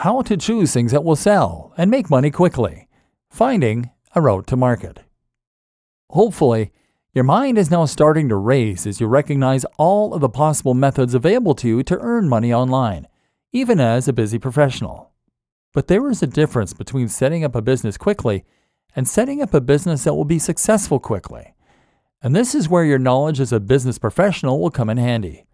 how to choose things that will sell and make money quickly, finding a route to market. Hopefully, your mind is now starting to race as you recognize all of the possible methods available to you to earn money online, even as a busy professional. But there is a difference between setting up a business quickly and setting up a business that will be successful quickly. And this is where your knowledge as a business professional will come in handy.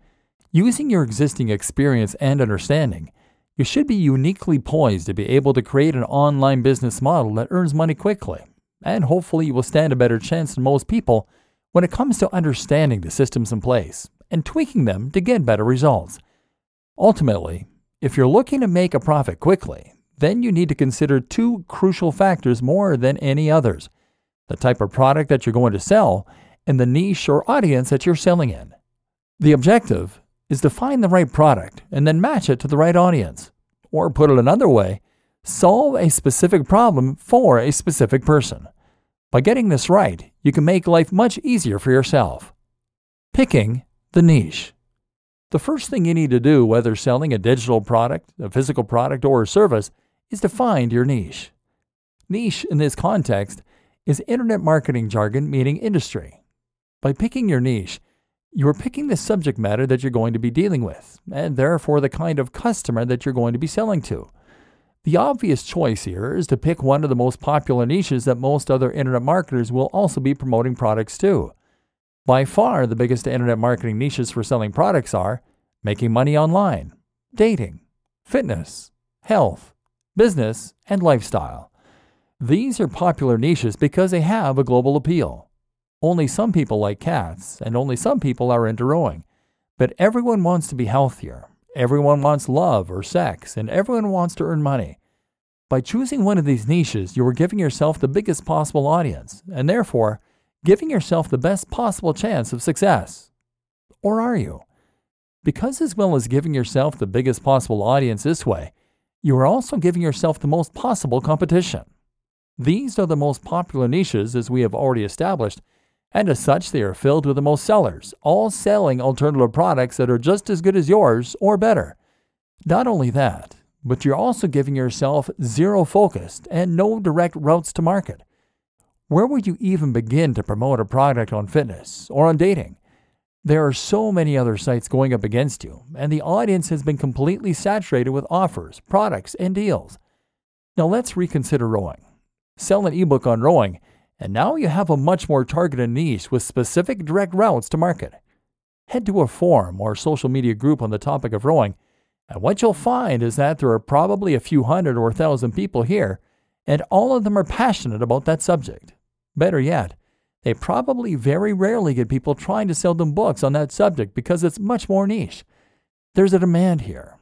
Using your existing experience and understanding, you should be uniquely poised to be able to create an online business model that earns money quickly, and hopefully you will stand a better chance than most people when it comes to understanding the systems in place and tweaking them to get better results. Ultimately, if you're looking to make a profit quickly, then you need to consider two crucial factors more than any others the type of product that you're going to sell and the niche or audience that you're selling in. The objective is to find the right product and then match it to the right audience. Or put it another way, solve a specific problem for a specific person. By getting this right, you can make life much easier for yourself. Picking the niche. The first thing you need to do, whether selling a digital product, a physical product, or a service, is to find your niche. Niche in this context is internet marketing jargon meaning industry. By picking your niche, you are picking the subject matter that you're going to be dealing with, and therefore the kind of customer that you're going to be selling to. The obvious choice here is to pick one of the most popular niches that most other internet marketers will also be promoting products to. By far, the biggest internet marketing niches for selling products are making money online, dating, fitness, health, business, and lifestyle. These are popular niches because they have a global appeal. Only some people like cats, and only some people are into rowing. But everyone wants to be healthier, Everyone wants love or sex, and everyone wants to earn money. By choosing one of these niches, you are giving yourself the biggest possible audience, and therefore giving yourself the best possible chance of success. Or are you? Because, as well as giving yourself the biggest possible audience this way, you are also giving yourself the most possible competition. These are the most popular niches, as we have already established, and as such, they are filled with the most sellers, all selling alternative products that are just as good as yours or better. Not only that, but you're also giving yourself zero focused and no direct routes to market. Where would you even begin to promote a product on fitness or on dating? There are so many other sites going up against you, and the audience has been completely saturated with offers, products, and deals. Now let's reconsider rowing. Sell an ebook on rowing and now you have a much more targeted niche with specific direct routes to market. Head to a forum or social media group on the topic of rowing, and what you'll find is that there are probably a few hundred or thousand people here, and all of them are passionate about that subject. Better yet, they probably very rarely get people trying to sell them books on that subject because it's much more niche. There's a demand here.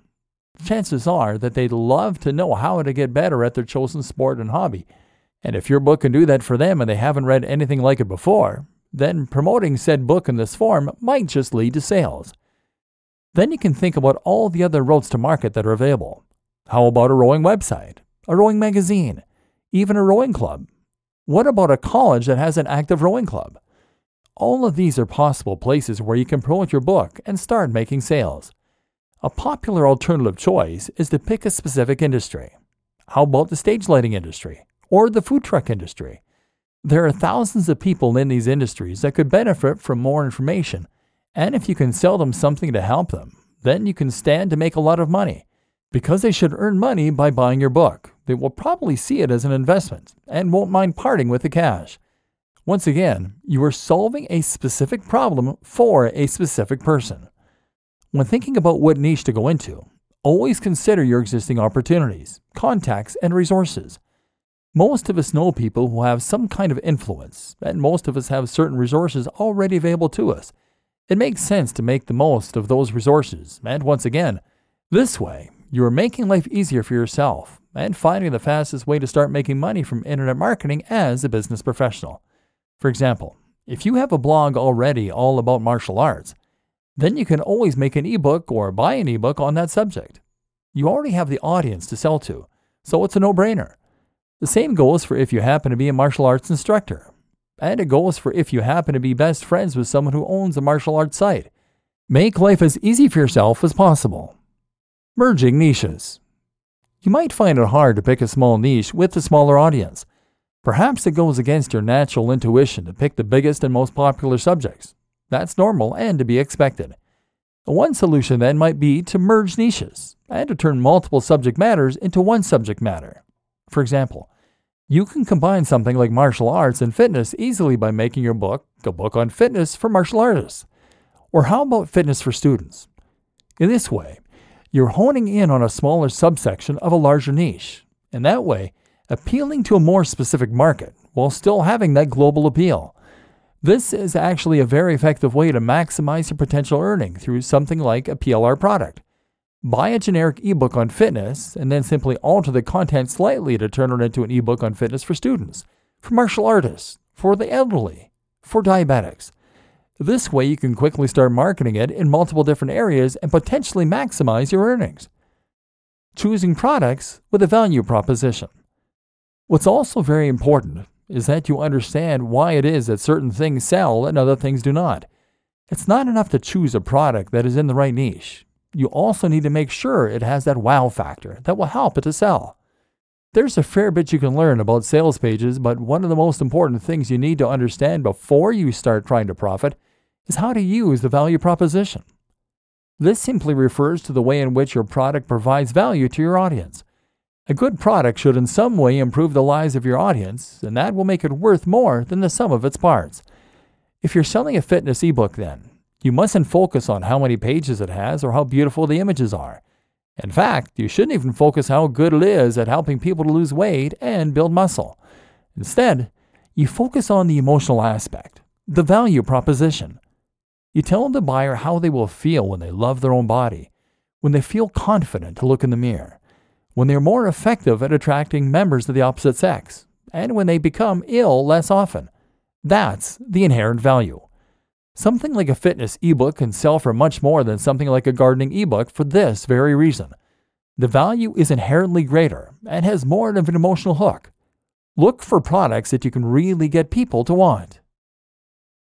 Chances are that they'd love to know how to get better at their chosen sport and hobby and if your book can do that for them and they haven't read anything like it before, then promoting said book in this form might just lead to sales. Then you can think about all the other roads to market that are available. How about a rowing website, a rowing magazine, even a rowing club? What about a college that has an active rowing club? All of these are possible places where you can promote your book and start making sales. A popular alternative choice is to pick a specific industry. How about the stage lighting industry? Or the food truck industry. There are thousands of people in these industries that could benefit from more information, and if you can sell them something to help them, then you can stand to make a lot of money. Because they should earn money by buying your book, they will probably see it as an investment and won't mind parting with the cash. Once again, you are solving a specific problem for a specific person. When thinking about what niche to go into, always consider your existing opportunities, contacts, and resources. Most of us know people who have some kind of influence, and most of us have certain resources already available to us. It makes sense to make the most of those resources, and once again, this way, you are making life easier for yourself and finding the fastest way to start making money from internet marketing as a business professional. For example, if you have a blog already all about martial arts, then you can always make an ebook or buy an ebook on that subject. You already have the audience to sell to, so it's a no brainer. The same goes for if you happen to be a martial arts instructor. And it goes for if you happen to be best friends with someone who owns a martial arts site. Make life as easy for yourself as possible. Merging niches. You might find it hard to pick a small niche with a smaller audience. Perhaps it goes against your natural intuition to pick the biggest and most popular subjects. That's normal and to be expected. One solution then might be to merge niches and to turn multiple subject matters into one subject matter. For example, you can combine something like martial arts and fitness easily by making your book a book on fitness for martial artists. Or how about fitness for students? In this way, you're honing in on a smaller subsection of a larger niche, and that way, appealing to a more specific market while still having that global appeal. This is actually a very effective way to maximize your potential earning through something like a PLR product. Buy a generic ebook on fitness and then simply alter the content slightly to turn it into an ebook on fitness for students, for martial artists, for the elderly, for diabetics. This way, you can quickly start marketing it in multiple different areas and potentially maximize your earnings. Choosing products with a value proposition. What's also very important is that you understand why it is that certain things sell and other things do not. It's not enough to choose a product that is in the right niche. You also need to make sure it has that wow factor that will help it to sell. There's a fair bit you can learn about sales pages, but one of the most important things you need to understand before you start trying to profit is how to use the value proposition. This simply refers to the way in which your product provides value to your audience. A good product should in some way improve the lives of your audience, and that will make it worth more than the sum of its parts. If you're selling a fitness ebook, then, you mustn't focus on how many pages it has or how beautiful the images are. In fact, you shouldn't even focus how good it is at helping people to lose weight and build muscle. Instead, you focus on the emotional aspect, the value proposition. You tell the buyer how they will feel when they love their own body, when they feel confident to look in the mirror, when they're more effective at attracting members of the opposite sex, and when they become ill less often. That's the inherent value. Something like a fitness ebook can sell for much more than something like a gardening ebook for this very reason. The value is inherently greater and has more of an emotional hook. Look for products that you can really get people to want.